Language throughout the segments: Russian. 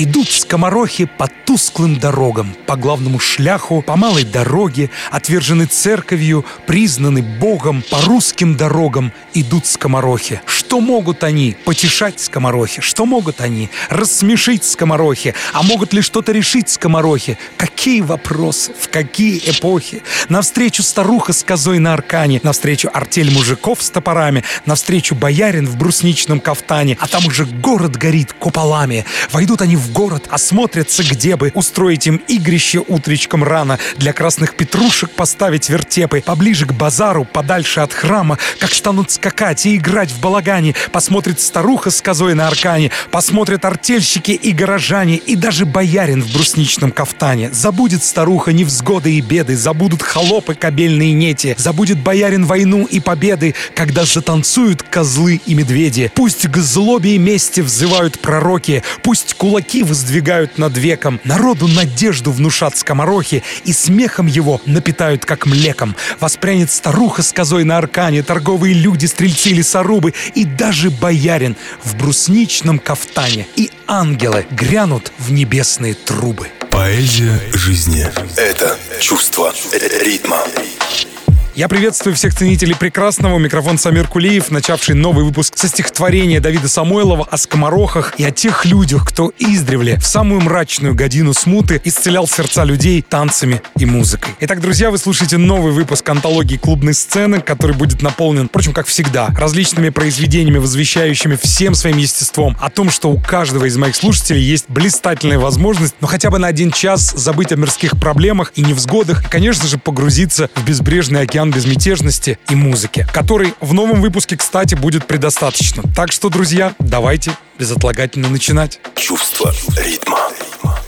Идут скоморохи по тусклым дорогам, по главному шляху, по малой дороге, отвержены церковью, признаны Богом, по русским дорогам идут скоморохи. Что могут они? Потешать скоморохи. Что могут они? Рассмешить скоморохи. А могут ли что-то решить скоморохи? Какие вопросы? В какие эпохи? Навстречу старуха с козой на аркане, навстречу артель мужиков с топорами, навстречу боярин в брусничном кафтане, а там уже город горит куполами. Войдут они в город, осмотрятся, где бы устроить им игрище утречком рано, для красных петрушек поставить вертепы, поближе к базару, подальше от храма, как станут скакать и играть в балагане, посмотрит старуха с козой на аркане, посмотрят артельщики и горожане, и даже боярин в брусничном кафтане. Забудет старуха невзгоды и беды, забудут холопы кабельные нети, забудет боярин войну и победы, когда затанцуют козлы и медведи. Пусть к злобе и мести взывают пророки, пусть кулаки кулаки воздвигают над веком, народу надежду внушат скоморохи и смехом его напитают, как млеком. Воспрянет старуха с козой на аркане, торговые люди, стрельцы лесорубы и даже боярин в брусничном кафтане. И ангелы грянут в небесные трубы. Поэзия жизни — это чувство ритма. Я приветствую всех ценителей прекрасного. Микрофон Самир Кулиев, начавший новый выпуск со стихотворения Давида Самойлова о скоморохах и о тех людях, кто издревле в самую мрачную годину смуты исцелял сердца людей танцами и музыкой. Итак, друзья, вы слушаете новый выпуск антологии клубной сцены, который будет наполнен, впрочем, как всегда, различными произведениями, возвещающими всем своим естеством о том, что у каждого из моих слушателей есть блистательная возможность, ну хотя бы на один час забыть о мирских проблемах и невзгодах, и, конечно же, погрузиться в безбрежный океан океан безмятежности и музыки, который в новом выпуске, кстати, будет предостаточно. Так что, друзья, давайте безотлагательно начинать. Чувство ритма.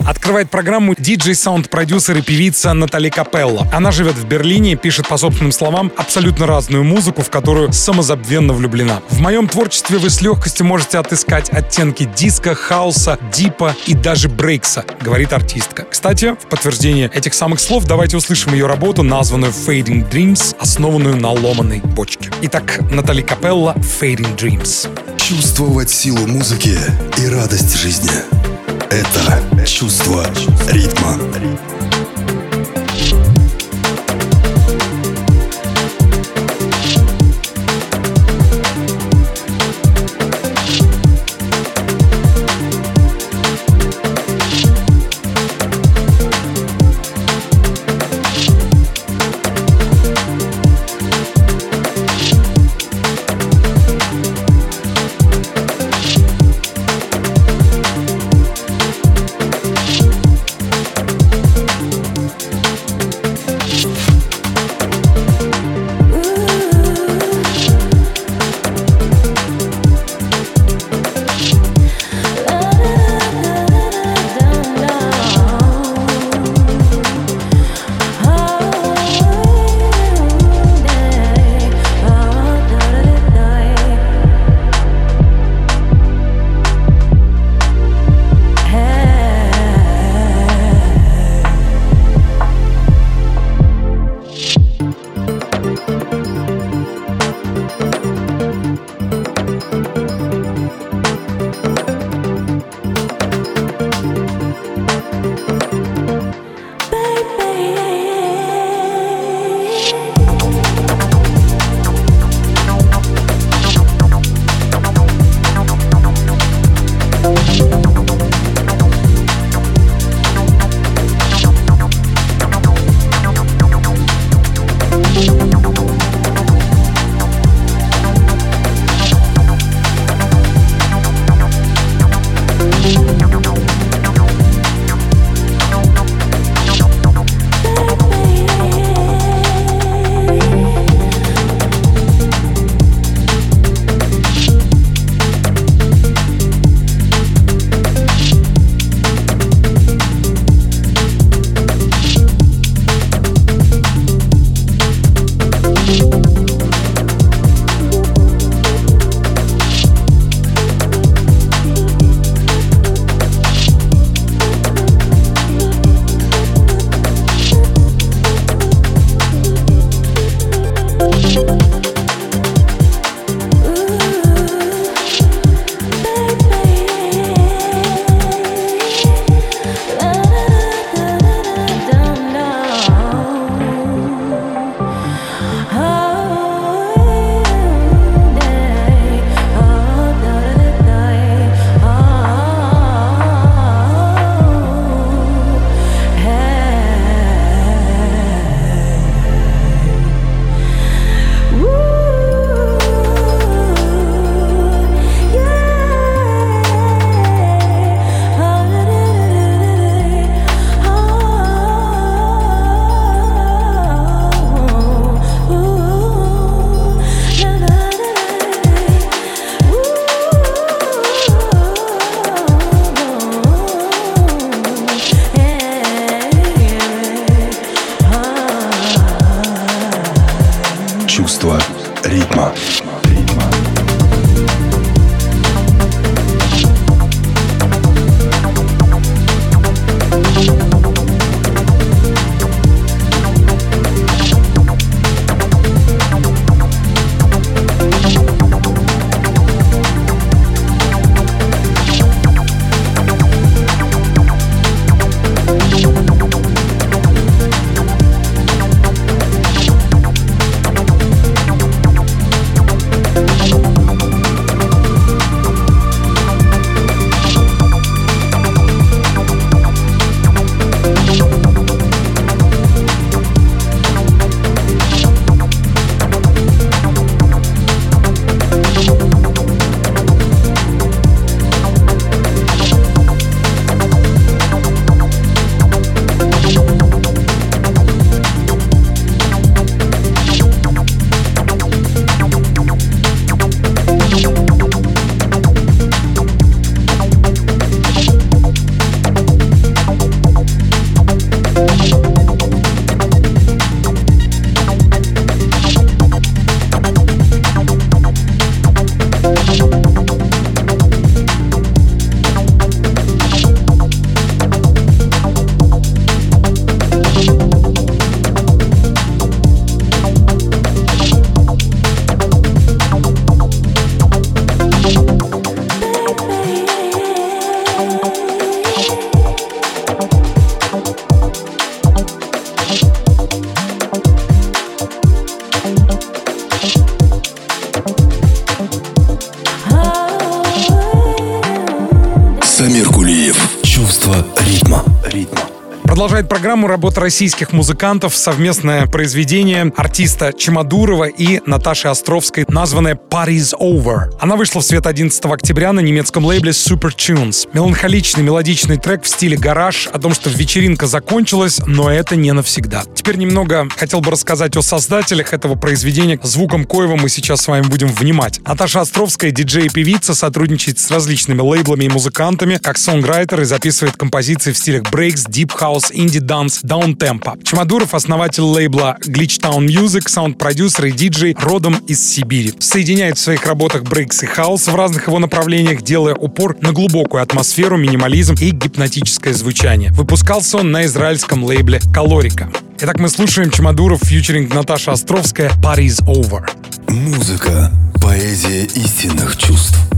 Открывает программу диджей-саунд-продюсер и певица Натали Капелла. Она живет в Берлине и пишет, по собственным словам, абсолютно разную музыку, в которую самозабвенно влюблена. В моем творчестве вы с легкостью можете отыскать оттенки диска, хаоса, дипа и даже брейкса, говорит артистка. Кстати, в подтверждение этих самых слов давайте услышим ее работу, названную Fading Dreams, основанную на ломаной бочке. Итак, Натали Капелла Fading Dreams. Чувствовать силу музыки и радость жизни — это чувство ритма. ритма. Программу работа российских музыкантов, совместное произведение артиста Чемодурова и Наташи Островской, названное Party's Over. Она вышла в свет 11 октября на немецком лейбле Super Tunes. Меланхоличный мелодичный трек в стиле гараж о том, что вечеринка закончилась, но это не навсегда. Теперь немного хотел бы рассказать о создателях этого произведения, звуком коего мы сейчас с вами будем внимать. Наташа Островская, диджей и певица, сотрудничает с различными лейблами и музыкантами, как сонграйтер и записывает композиции в стилях брейкс, дип хаус инди-данс даунтемпо. Чемодуров — основатель лейбла Glitchtown Music, саунд-продюсер и диджей родом из Сибири. Соединяет в своих работах брейкс и хаус в разных его направлениях, делая упор на глубокую атмосферу, минимализм и гипнотическое звучание. Выпускался он на израильском лейбле Калорика. Итак, мы слушаем Чемодуров, featuring Наташа Островская «Party's Over». Музыка, поэзия истинных чувств.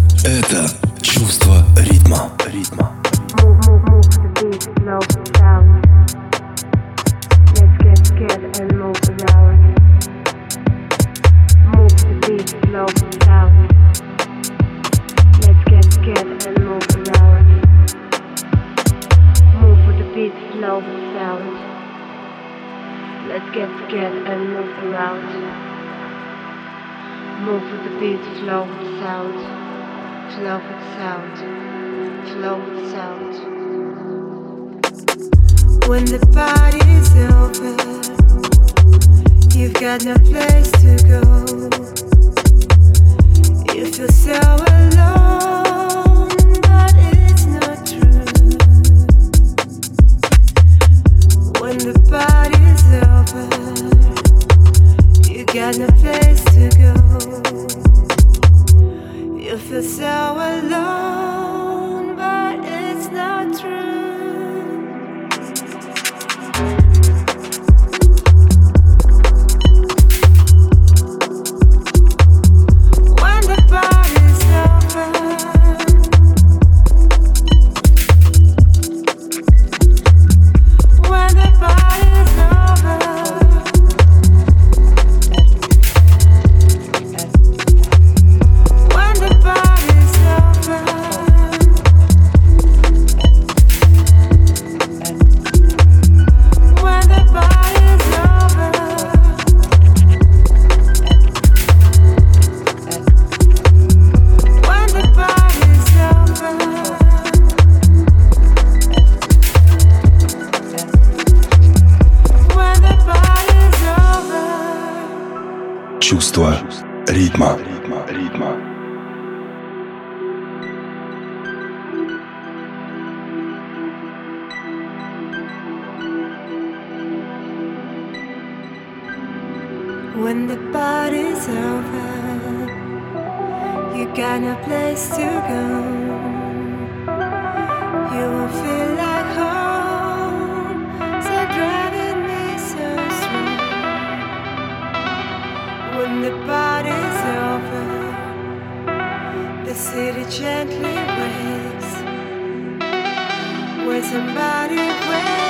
When the party's over. You got no place to go. You will feel like When the party's over, the city gently wakes. Where somebody waits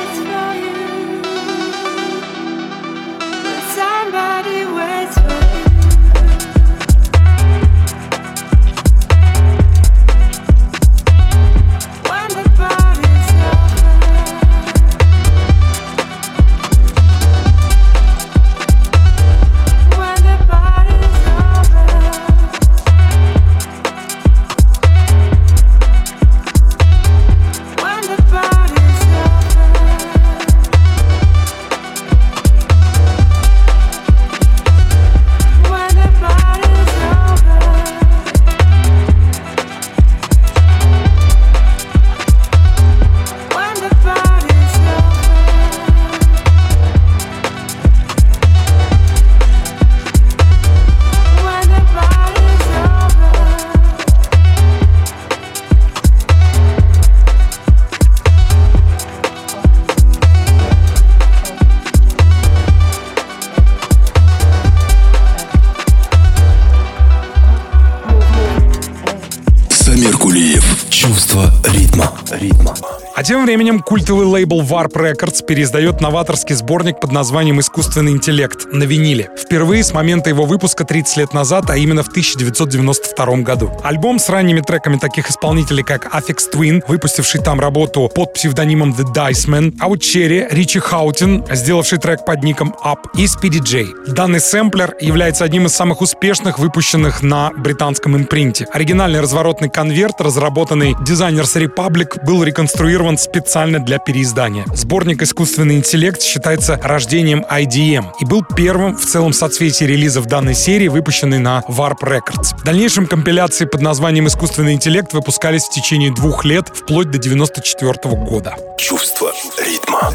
А тем временем культовый лейбл Warp Records переиздает новаторский сборник под названием «Искусственный интеллект» на виниле. Впервые с момента его выпуска 30 лет назад, а именно в 1992 году. Альбом с ранними треками таких исполнителей, как Affix Twin, выпустивший там работу под псевдонимом The Dice Man, а вот Черри, Ричи Хаутин, сделавший трек под ником Up, и Speedy J. Данный сэмплер является одним из самых успешных, выпущенных на британском импринте. Оригинальный разворотный конверт, разработанный Designers Republic, был реконструирован специально для переиздания. Сборник «Искусственный интеллект» считается рождением IDM и был первым в целом соцветии релизов данной серии, выпущенной на Warp Records. В дальнейшем компиляции под названием «Искусственный интеллект» выпускались в течение двух лет, вплоть до 1994 года. Чувство ритма.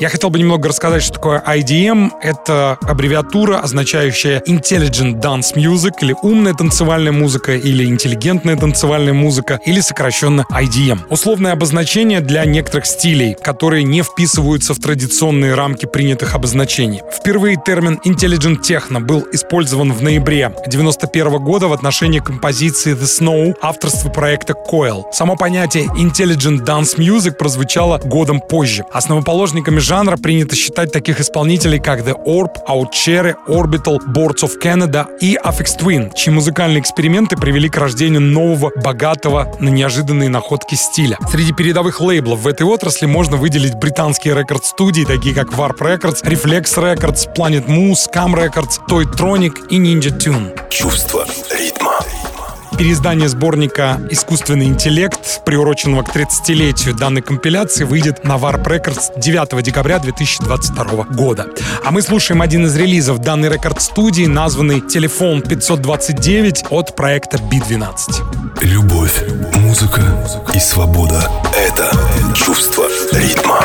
Я хотел бы немного рассказать, что такое IDM. Это аббревиатура, означающая Intelligent Dance Music, или умная танцевальная музыка, или интеллигентная танцевальная музыка, или сокращенно IDM. Условное обозначение для некоторых стилей, которые не вписываются в традиционные рамки принятых обозначений. Впервые термин Intelligent Techno был использован в ноябре 91 года в отношении композиции The Snow авторства проекта Coil. Само понятие Intelligent Dance Music прозвучало годом позже. Основоположниками жанра принято считать таких исполнителей, как The Orb, Outcherry, Orbital, Boards of Canada и Affix Twin, чьи музыкальные эксперименты привели к рождению нового, богатого на неожиданные находки стиля. Среди передовых лейблов в этой отрасли можно выделить британские рекорд-студии, такие как Warp Records, Reflex Records, Planet Moose, Cam Records, Toytronic и Ninja Tune. Чувство. Переиздание сборника «Искусственный интеллект», приуроченного к 30-летию данной компиляции, выйдет на Warp Records 9 декабря 2022 года. А мы слушаем один из релизов данной рекорд-студии, названный «Телефон 529» от проекта B12. Любовь, музыка и свобода – это чувство ритма.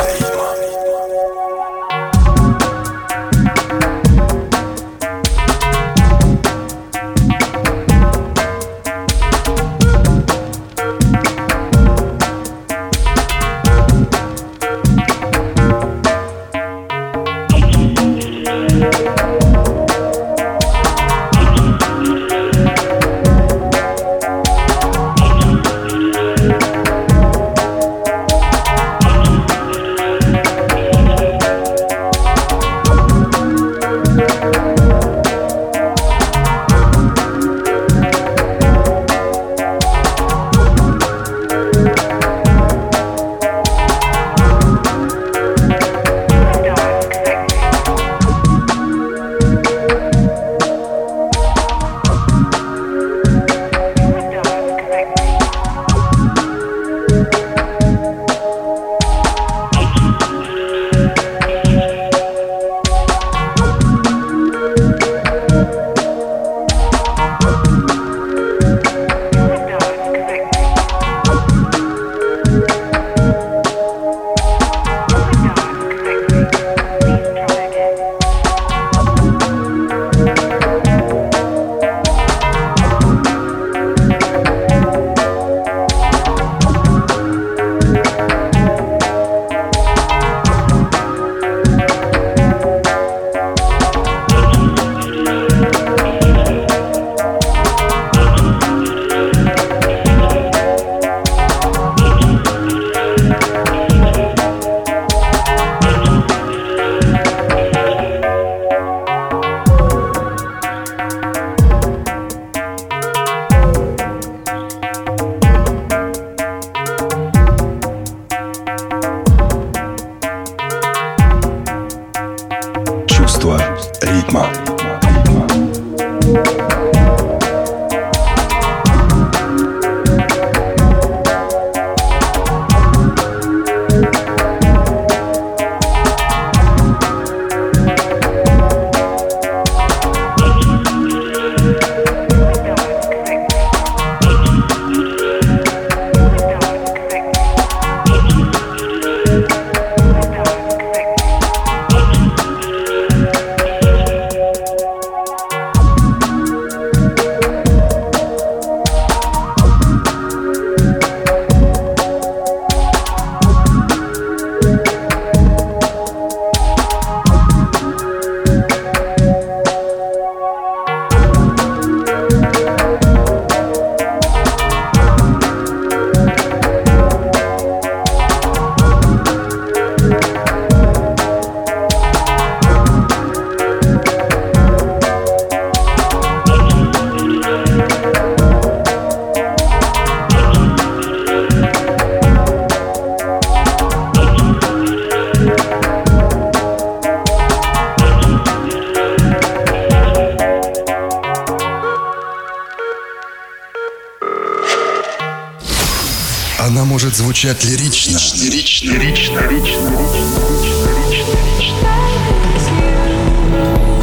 Она может звучать лирично, лирично, лирично, лирично,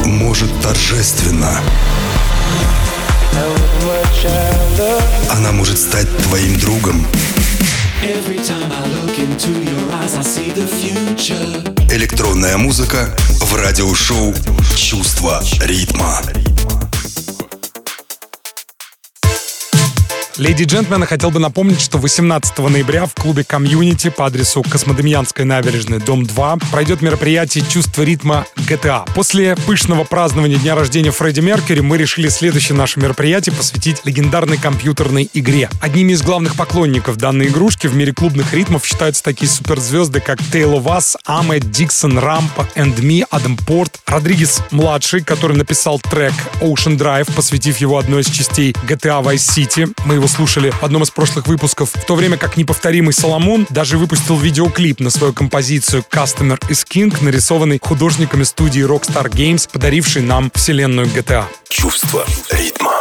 может торжественно. Она может стать твоим другом. Электронная музыка в радиошоу «Чувство ритма». Леди и джентльмены, хотел бы напомнить, что 18 ноября в клубе комьюнити по адресу Космодемьянская набережная, дом 2, пройдет мероприятие «Чувство ритма GTA». После пышного празднования дня рождения Фредди Меркьюри мы решили следующее наше мероприятие посвятить легендарной компьютерной игре. Одними из главных поклонников данной игрушки в мире клубных ритмов считаются такие суперзвезды, как Тейлор Вас, Амет, Диксон, Рампа, Энд Ми, Адам Порт, Родригес-младший, который написал трек Ocean Drive, посвятив его одной из частей GTA Vice City. Мы его слушали в одном из прошлых выпусков, в то время как неповторимый Соломон даже выпустил видеоклип на свою композицию Customer is King, нарисованный художниками студии Rockstar Games, подаривший нам вселенную GTA. Чувство ритма.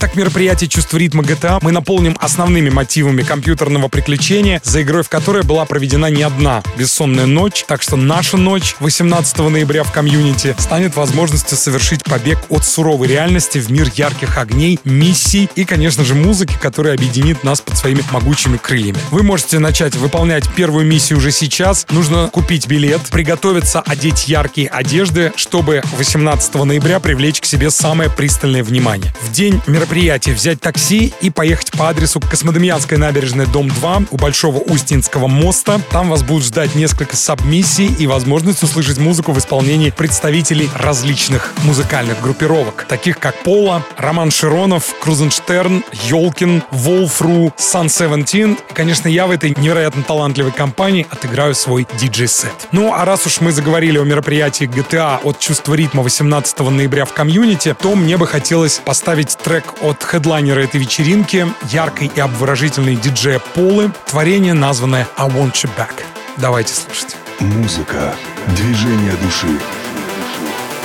Итак, мероприятие «Чувство ритма GTA» мы наполним основными мотивами компьютерного приключения, за игрой в которое была проведена не одна бессонная ночь, так что наша ночь 18 ноября в комьюнити станет возможностью совершить побег от суровой реальности в мир ярких огней, миссий и, конечно же, музыки, которая объединит нас под своими могучими крыльями. Вы можете начать выполнять первую миссию уже сейчас. Нужно купить билет, приготовиться одеть яркие одежды, чтобы 18 ноября привлечь к себе самое пристальное внимание. В день мероприятие взять такси и поехать по адресу Космодемьянская набережная, дом 2, у Большого Устинского моста. Там вас будут ждать несколько сабмиссий и возможность услышать музыку в исполнении представителей различных музыкальных группировок, таких как Пола, Роман Широнов, Крузенштерн, Йолкин, Волфру, 17. И, конечно, я в этой невероятно талантливой компании отыграю свой диджей-сет. Ну, а раз уж мы заговорили о мероприятии GTA от чувства ритма 18 ноября в комьюнити, то мне бы хотелось поставить трек от хедлайнера этой вечеринки, яркой и обворожительной диджея Полы, творение, названное «I Want You Back». Давайте слушать. Музыка, движение души.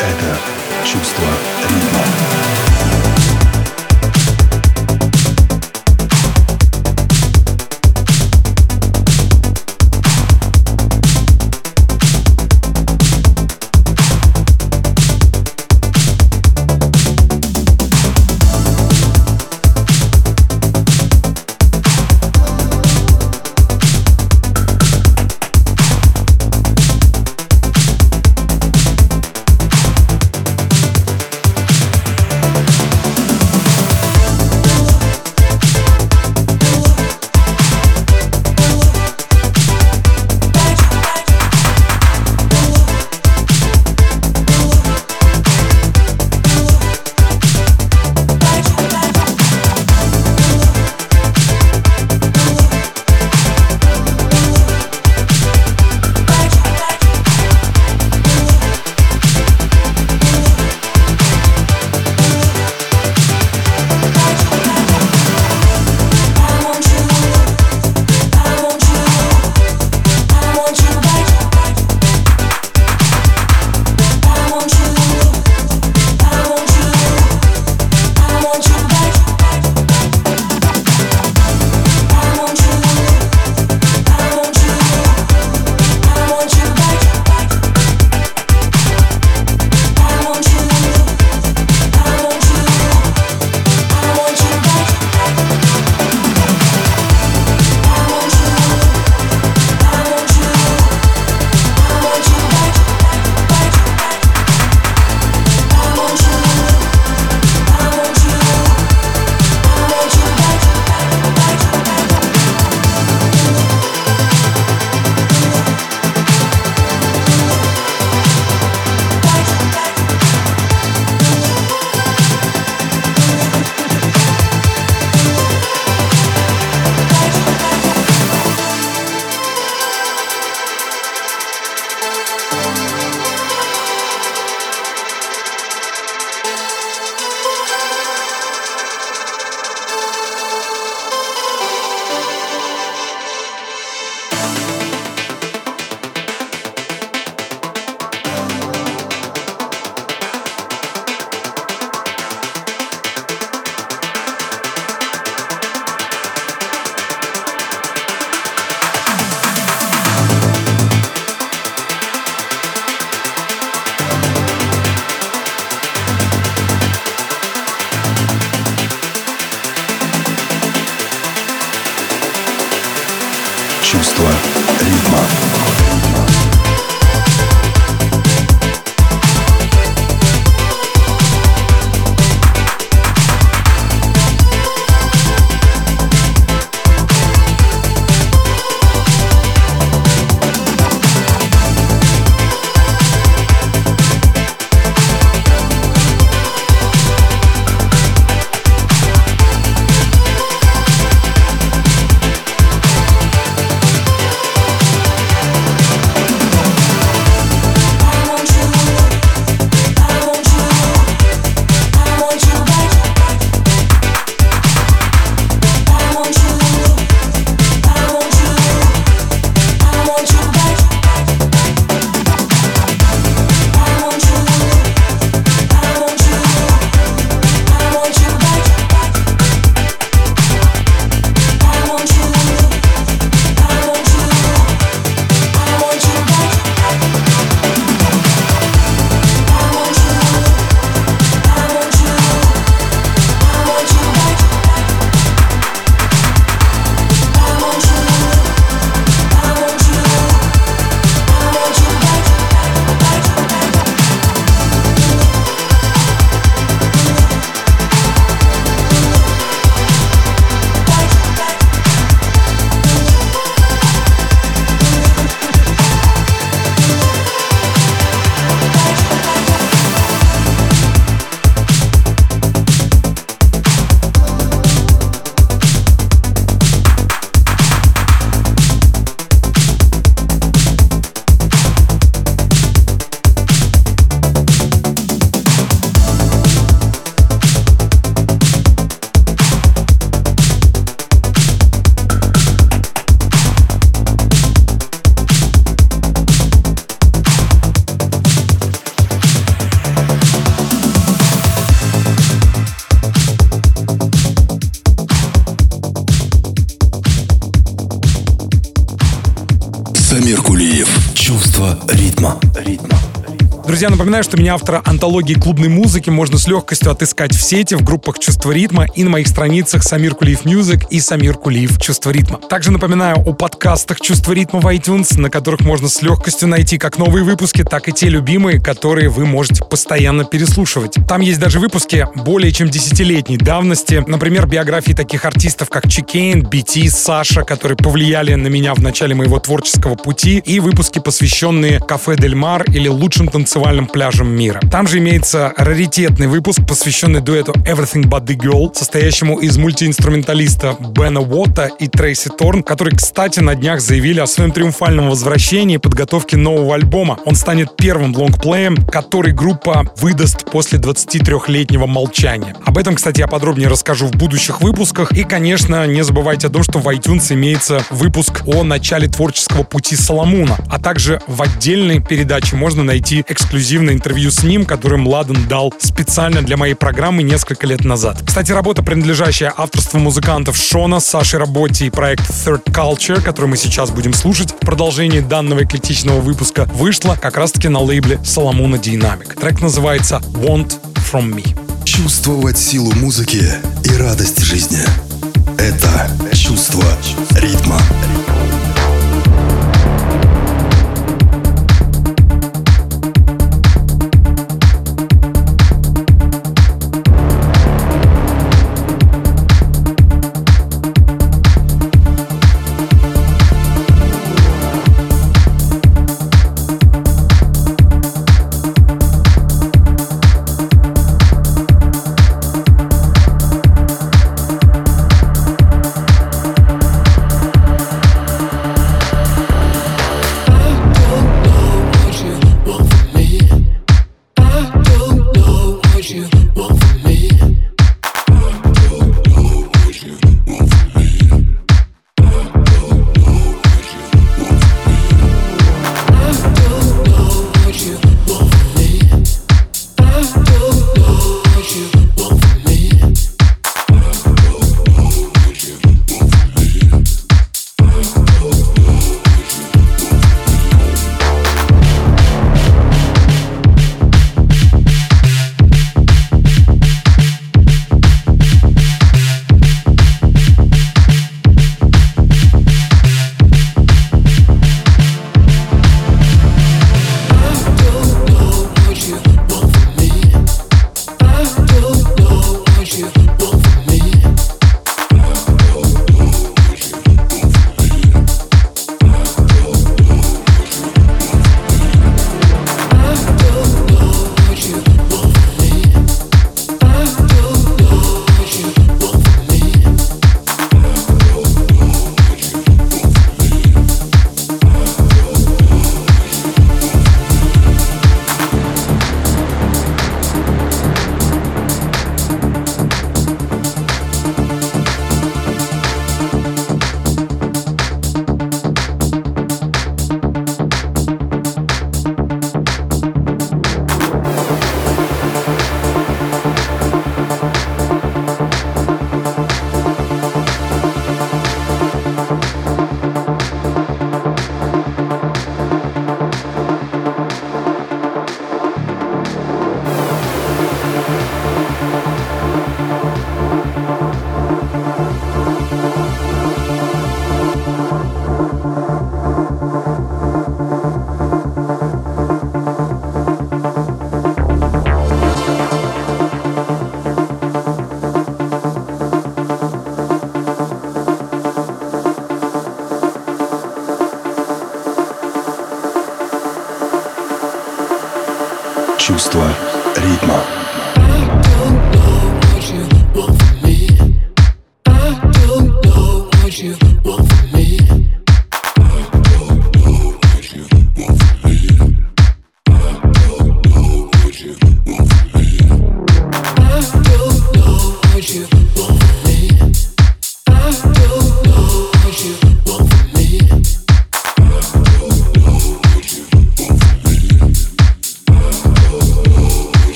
Это чувство ритма. ритм. Друзья, напоминаю, что меня автора антологии клубной музыки можно с легкостью отыскать в сети, в группах «Чувство ритма» и на моих страницах Самир Кулиев Music и Самир Кулиев «Чувство ритма». Также напоминаю о подкастах «Чувство ритма» в iTunes, на которых можно с легкостью найти как новые выпуски, так и те любимые, которые вы можете постоянно переслушивать. Там есть даже выпуски более чем десятилетней давности, например, биографии таких артистов, как Chicane, BT, Sasha, которые повлияли на меня в начале моего творческого пути, и выпуски, посвященные Café Del Mar или лучшим танцевальным танцевальным пляжам мира. Там же имеется раритетный выпуск, посвященный дуэту Everything But The Girl, состоящему из мультиинструменталиста Бена Уотта и Трейси Торн, которые, кстати, на днях заявили о своем триумфальном возвращении и подготовке нового альбома. Он станет первым лонгплеем, который группа выдаст после 23-летнего молчания. Об этом, кстати, я подробнее расскажу в будущих выпусках. И, конечно, не забывайте о том, что в iTunes имеется выпуск о начале творческого пути Соломуна, а также в отдельной передаче можно найти эксклюзивный эксклюзивное интервью с ним, которое Младен дал специально для моей программы несколько лет назад. Кстати, работа, принадлежащая авторству музыкантов Шона, Саши Работе и проект Third Culture, который мы сейчас будем слушать в продолжении данного эклетичного выпуска, вышла как раз-таки на лейбле Соломона Dynamic. Трек называется Want From Me. Чувствовать силу музыки и радость жизни — это чувство ритма.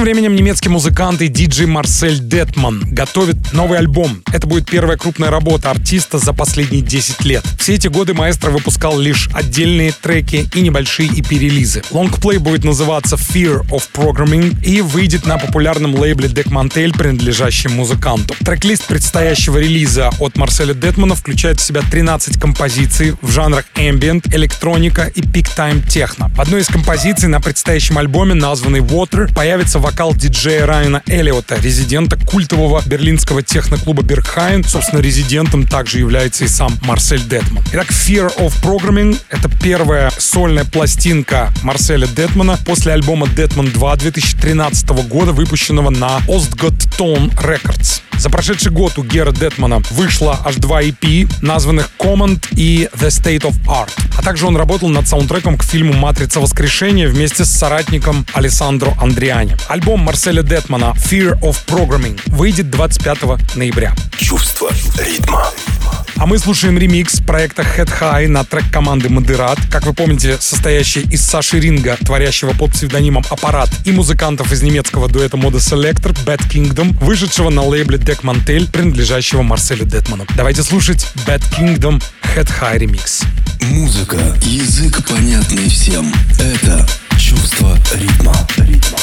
Тем временем немецкий музыкант и диджей Марсель Детман готовит новый альбом. Это будет первая крупная работа артиста за последние 10 лет. Все эти годы маэстро выпускал лишь отдельные треки и небольшие EP-релизы. Лонгплей будет называться Fear of Programming и выйдет на популярном лейбле Deck Mantel, принадлежащем музыканту. Трек-лист предстоящего релиза от Марселя Детмана включает в себя 13 композиций в жанрах ambient, электроника и time техно. В одной из композиций на предстоящем альбоме, названной Water, появится вокал диджея Райана Эллиота, резидента культового берлинского техноклуба Бергхайн. Собственно, резидентом также является и сам Марсель Детман. Итак, Fear of Programming — это первая сольная пластинка Марселя Детмана после альбома Детман 2 2013 года, выпущенного на Ostgot Tone Records. За прошедший год у Гера Детмана вышло аж два EP, названных Command и The State of Art. А также он работал над саундтреком к фильму «Матрица воскрешения» вместе с соратником Алессандро Андриани. Альбом Марселя Детмана «Fear of Programming» выйдет 25 ноября. Чувство ритма. А мы слушаем ремикс проекта Head High на трек команды Модерат. Как вы помните, состоящий из Саши Ринга, творящего под псевдонимом Аппарат, и музыкантов из немецкого дуэта Moda Selector Bad Kingdom, вышедшего на лейбле Deck Mantel, принадлежащего Марселю Детману. Давайте слушать Bad Kingdom Head High ремикс. Музыка, язык понятный всем. Это чувство ритма. ритма.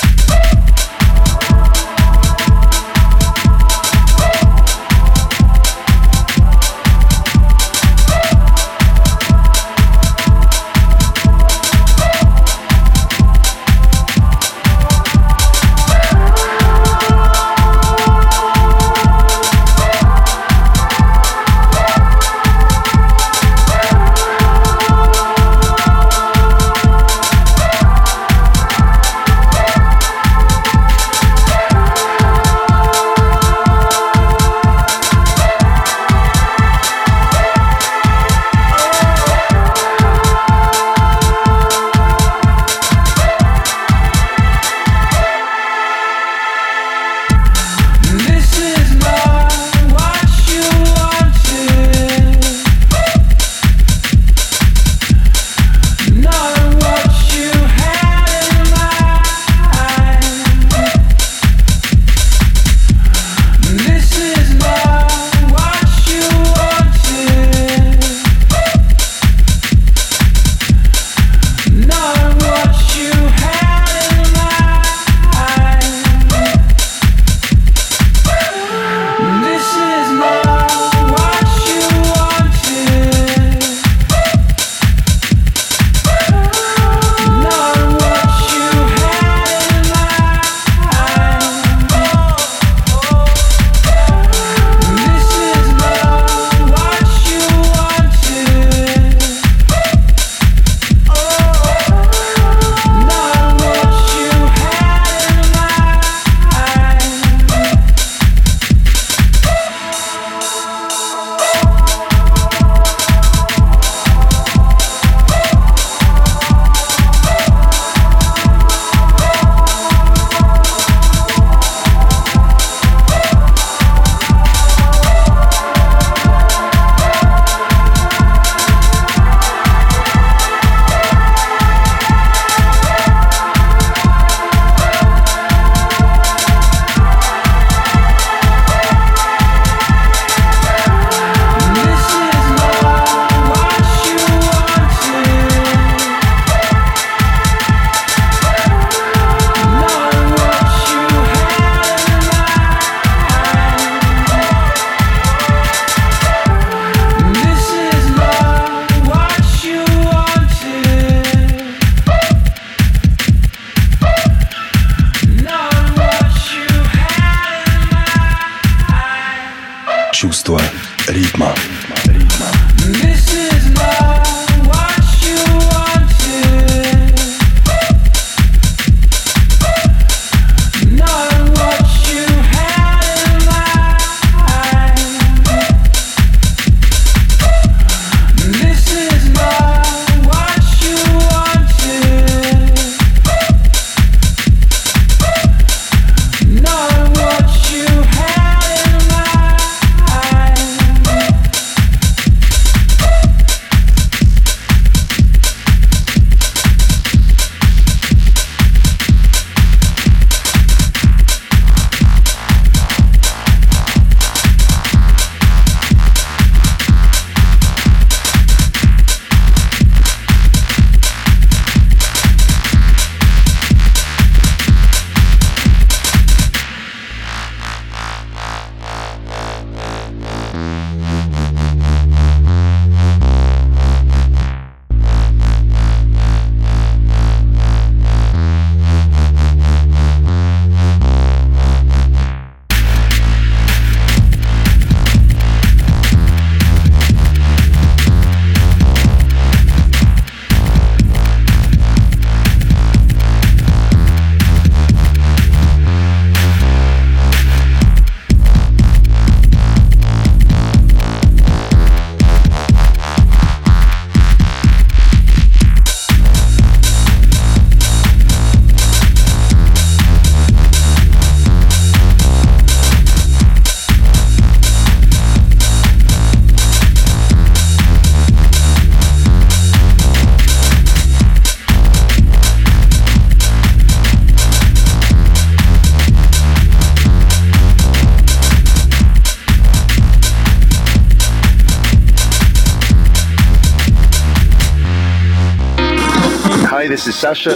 Sasha.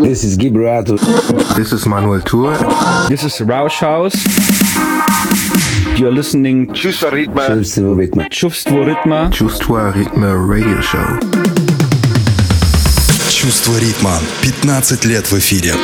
This is Gibrato. This is Manuel Tour. This is Rausch House. You're listening Чувство ритма. Чувство ритма. Чувство ритма. Чувство ритма Radio Show. Чувство ритма. 15 лет в эфире.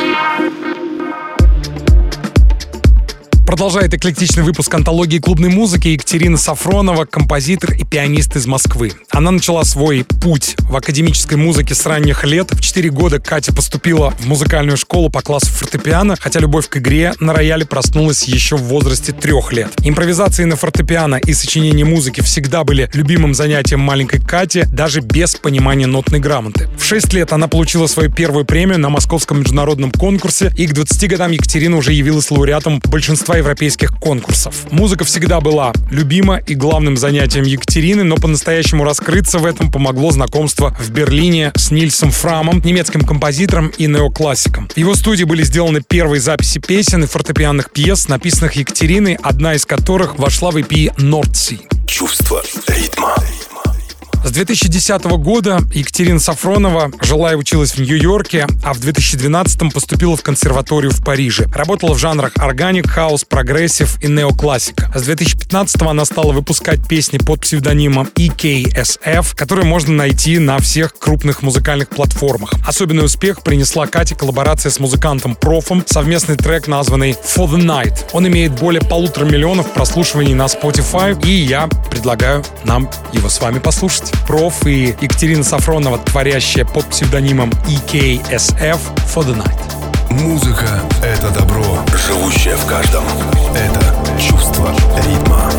Продолжает эклектичный выпуск антологии клубной музыки Екатерина Сафронова, композитор и пианист из Москвы. Она начала свой путь в академической музыке с ранних лет. В 4 года Катя поступила в музыкальную школу по классу фортепиано, хотя любовь к игре на рояле проснулась еще в возрасте трех лет. Импровизации на фортепиано и сочинение музыки всегда были любимым занятием маленькой Кати, даже без понимания нотной грамоты. В 6 лет она получила свою первую премию на московском международном конкурсе, и к 20 годам Екатерина уже явилась лауреатом большинства европейских конкурсов. Музыка всегда была любима и главным занятием Екатерины, но по-настоящему раскрыться в этом помогло знакомство в Берлине с Нильсом Фрамом, немецким композитором и неоклассиком. В его студии были сделаны первые записи песен и фортепианных пьес, написанных Екатериной, одна из которых вошла в EP Нордси. Чувство ритма. С 2010 года Екатерина Сафронова жила и училась в Нью-Йорке, а в 2012 поступила в консерваторию в Париже. Работала в жанрах органик-хаус, прогрессив и неоклассика. С 2015 она стала выпускать песни под псевдонимом EKSF, которые можно найти на всех крупных музыкальных платформах. Особенный успех принесла Кате коллаборация с музыкантом Профом, совместный трек, названный For the Night. Он имеет более полутора миллионов прослушиваний на Spotify, и я предлагаю нам его с вами послушать. Проф и Екатерина Сафронова, творящая под псевдонимом EKSF For the Night. Музыка — это добро, живущее в каждом. Это чувство ритма.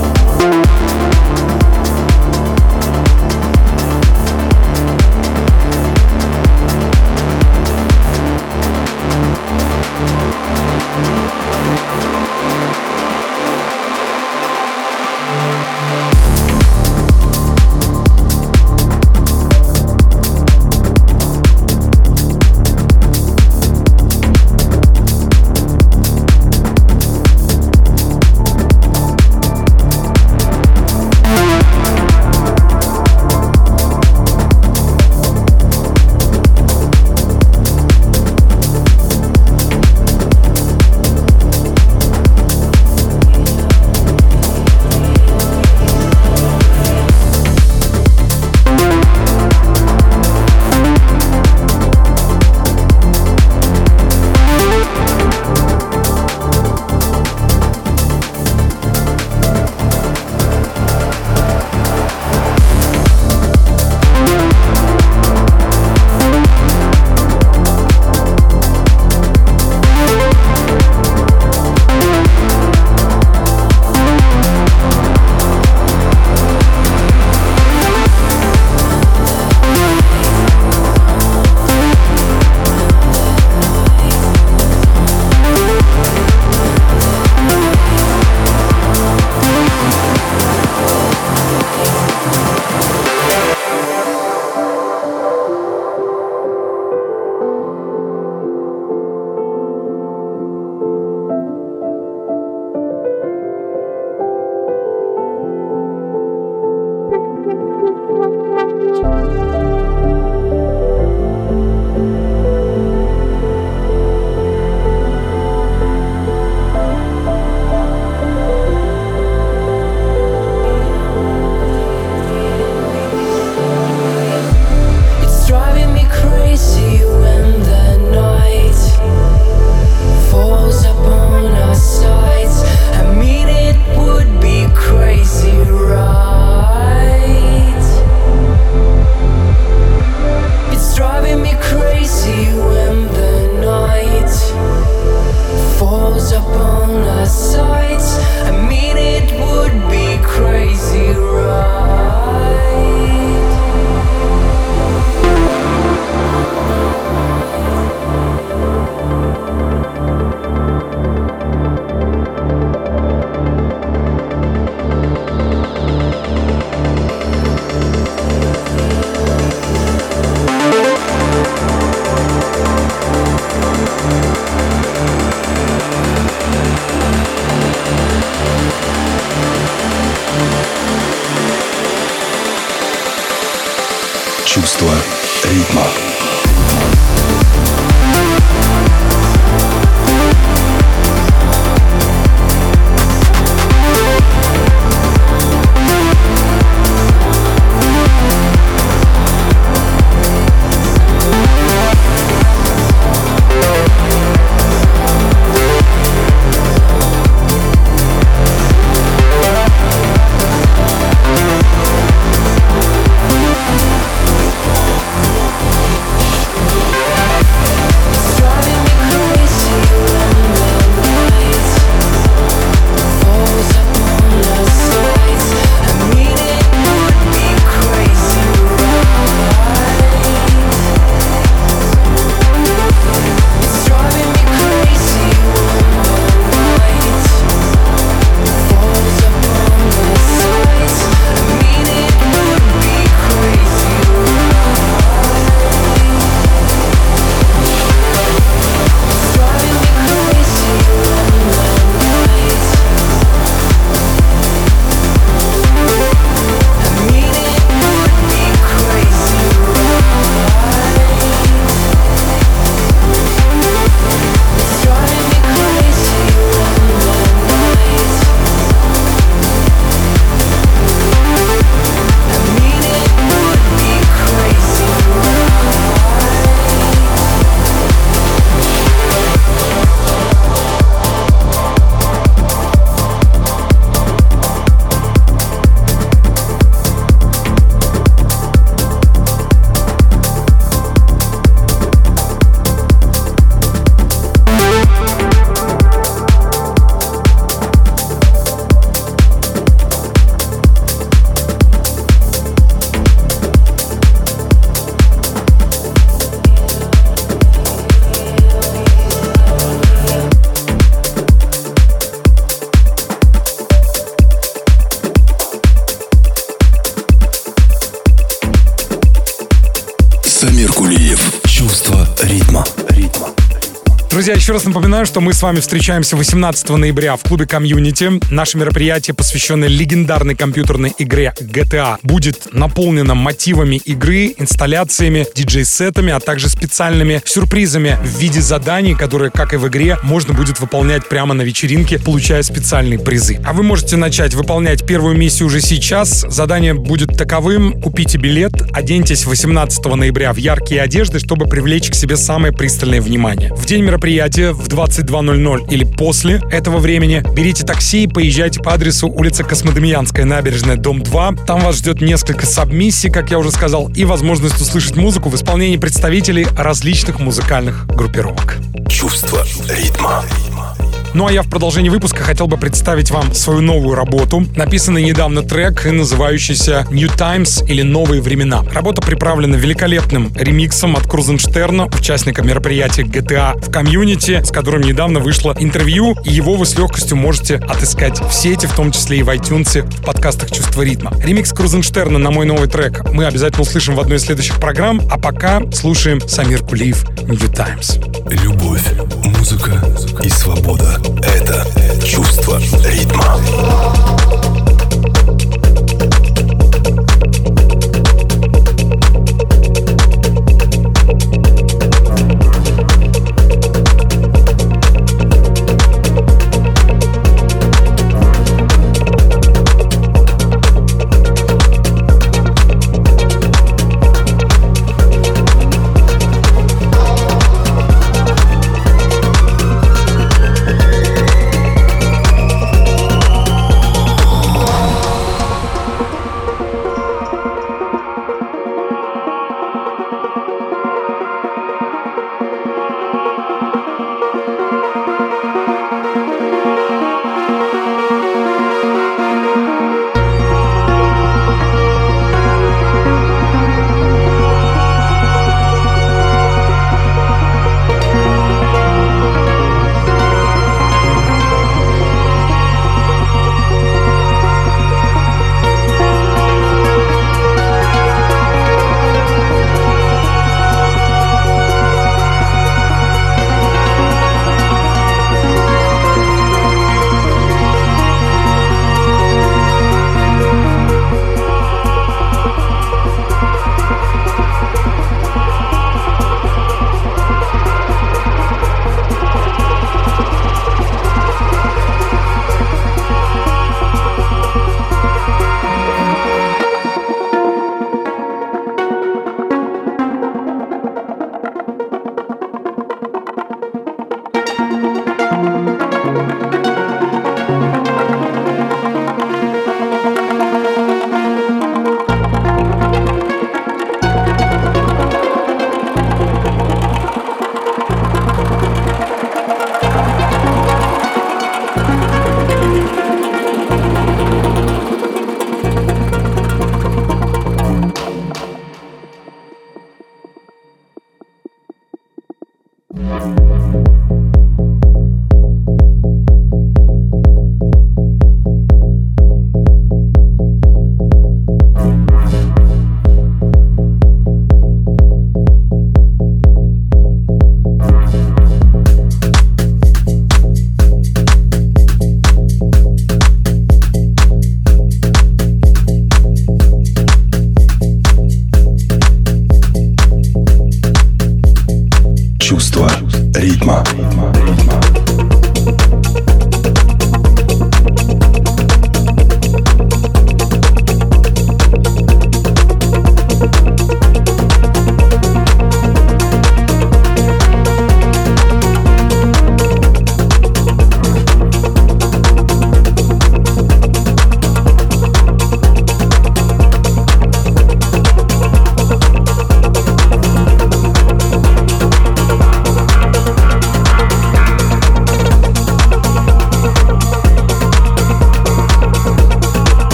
Напоминаю, что мы с вами встречаемся 18 ноября в клубе Community. Наше мероприятие, посвященное легендарной компьютерной игре GTA, будет наполнено мотивами игры, инсталляциями, диджей-сетами, а также специальными сюрпризами в виде заданий, которые, как и в игре, можно будет выполнять прямо на вечеринке, получая специальные призы. А вы можете начать выполнять первую миссию уже сейчас. Задание будет таковым. Купите билет, оденьтесь 18 ноября в яркие одежды, чтобы привлечь к себе самое пристальное внимание. В день мероприятия в 22.00 или после этого времени берите такси и поезжайте по адресу улица Космодемьянская, набережная, дом 2. Там вас ждет несколько сабмиссий, как я уже сказал, и возможность услышать музыку в исполнении представителей различных музыкальных группировок. Чувство ритма. Ну а я в продолжении выпуска хотел бы представить вам свою новую работу. Написанный недавно трек, называющийся New Times или Новые времена. Работа приправлена великолепным ремиксом от Крузенштерна, участника мероприятия GTA в комьюнити, с которым недавно вышло интервью, и его вы с легкостью можете отыскать в сети, в том числе и в iTunes, в подкастах «Чувство ритма». Ремикс Крузенштерна на мой новый трек мы обязательно услышим в одной из следующих программ, а пока слушаем Самир Кулиев New Times. Любовь, музыка и свобода — это чувство ритма.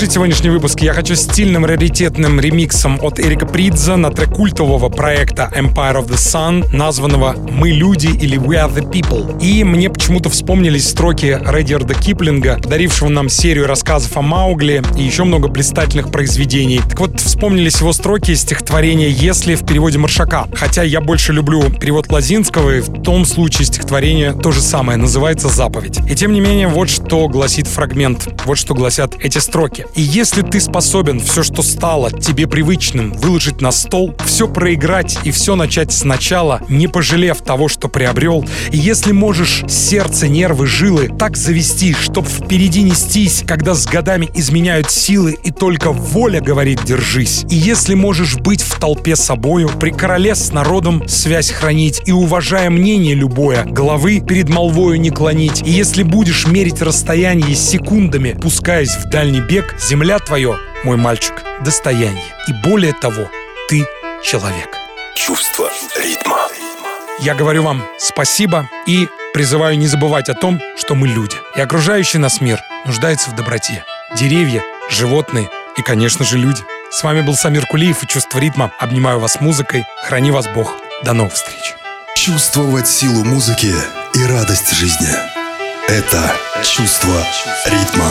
Завершить сегодняшний выпуск я хочу стильным раритетным ремиксом от Эрика Придза на трек культового проекта Empire of the Sun, названного «Мы люди» или «We are the people». И мне почему-то вспомнились строки Редиарда Киплинга, дарившего нам серию рассказов о Маугли и еще много блистательных произведений. Так вот, вспомнились его строки из стихотворения «Если» в переводе Маршака. Хотя я больше люблю перевод Лазинского, и в том случае стихотворение то же самое, называется «Заповедь». И тем не менее, вот что гласит фрагмент, вот что гласят эти строки. «И если ты способен все, что стало тебе привычным, выложить на стол, все проиграть и все начать сначала, не пожалев того, что приобрел, и если можешь сердце, нервы, жилы так завести, чтоб впереди нестись, когда с годами изменяют силы, и только воля говорит «держись», и если можешь быть в толпе собою, при короле с народом связь хранить и, уважая мнение любое, головы перед молвою не клонить, и если будешь мерить расстояние секундами, пускаясь в дальний бег, земля твое, мой мальчик, достояние. И более того, ты человек. Чувство ритма. Я говорю вам спасибо и призываю не забывать о том, что мы люди. И окружающий нас мир нуждается в доброте. Деревья, животные и, конечно же, люди. С вами был Самир Кулиев и «Чувство ритма». Обнимаю вас музыкой. Храни вас Бог. До новых встреч. Чувствовать силу музыки и радость жизни. Это чувство ритма.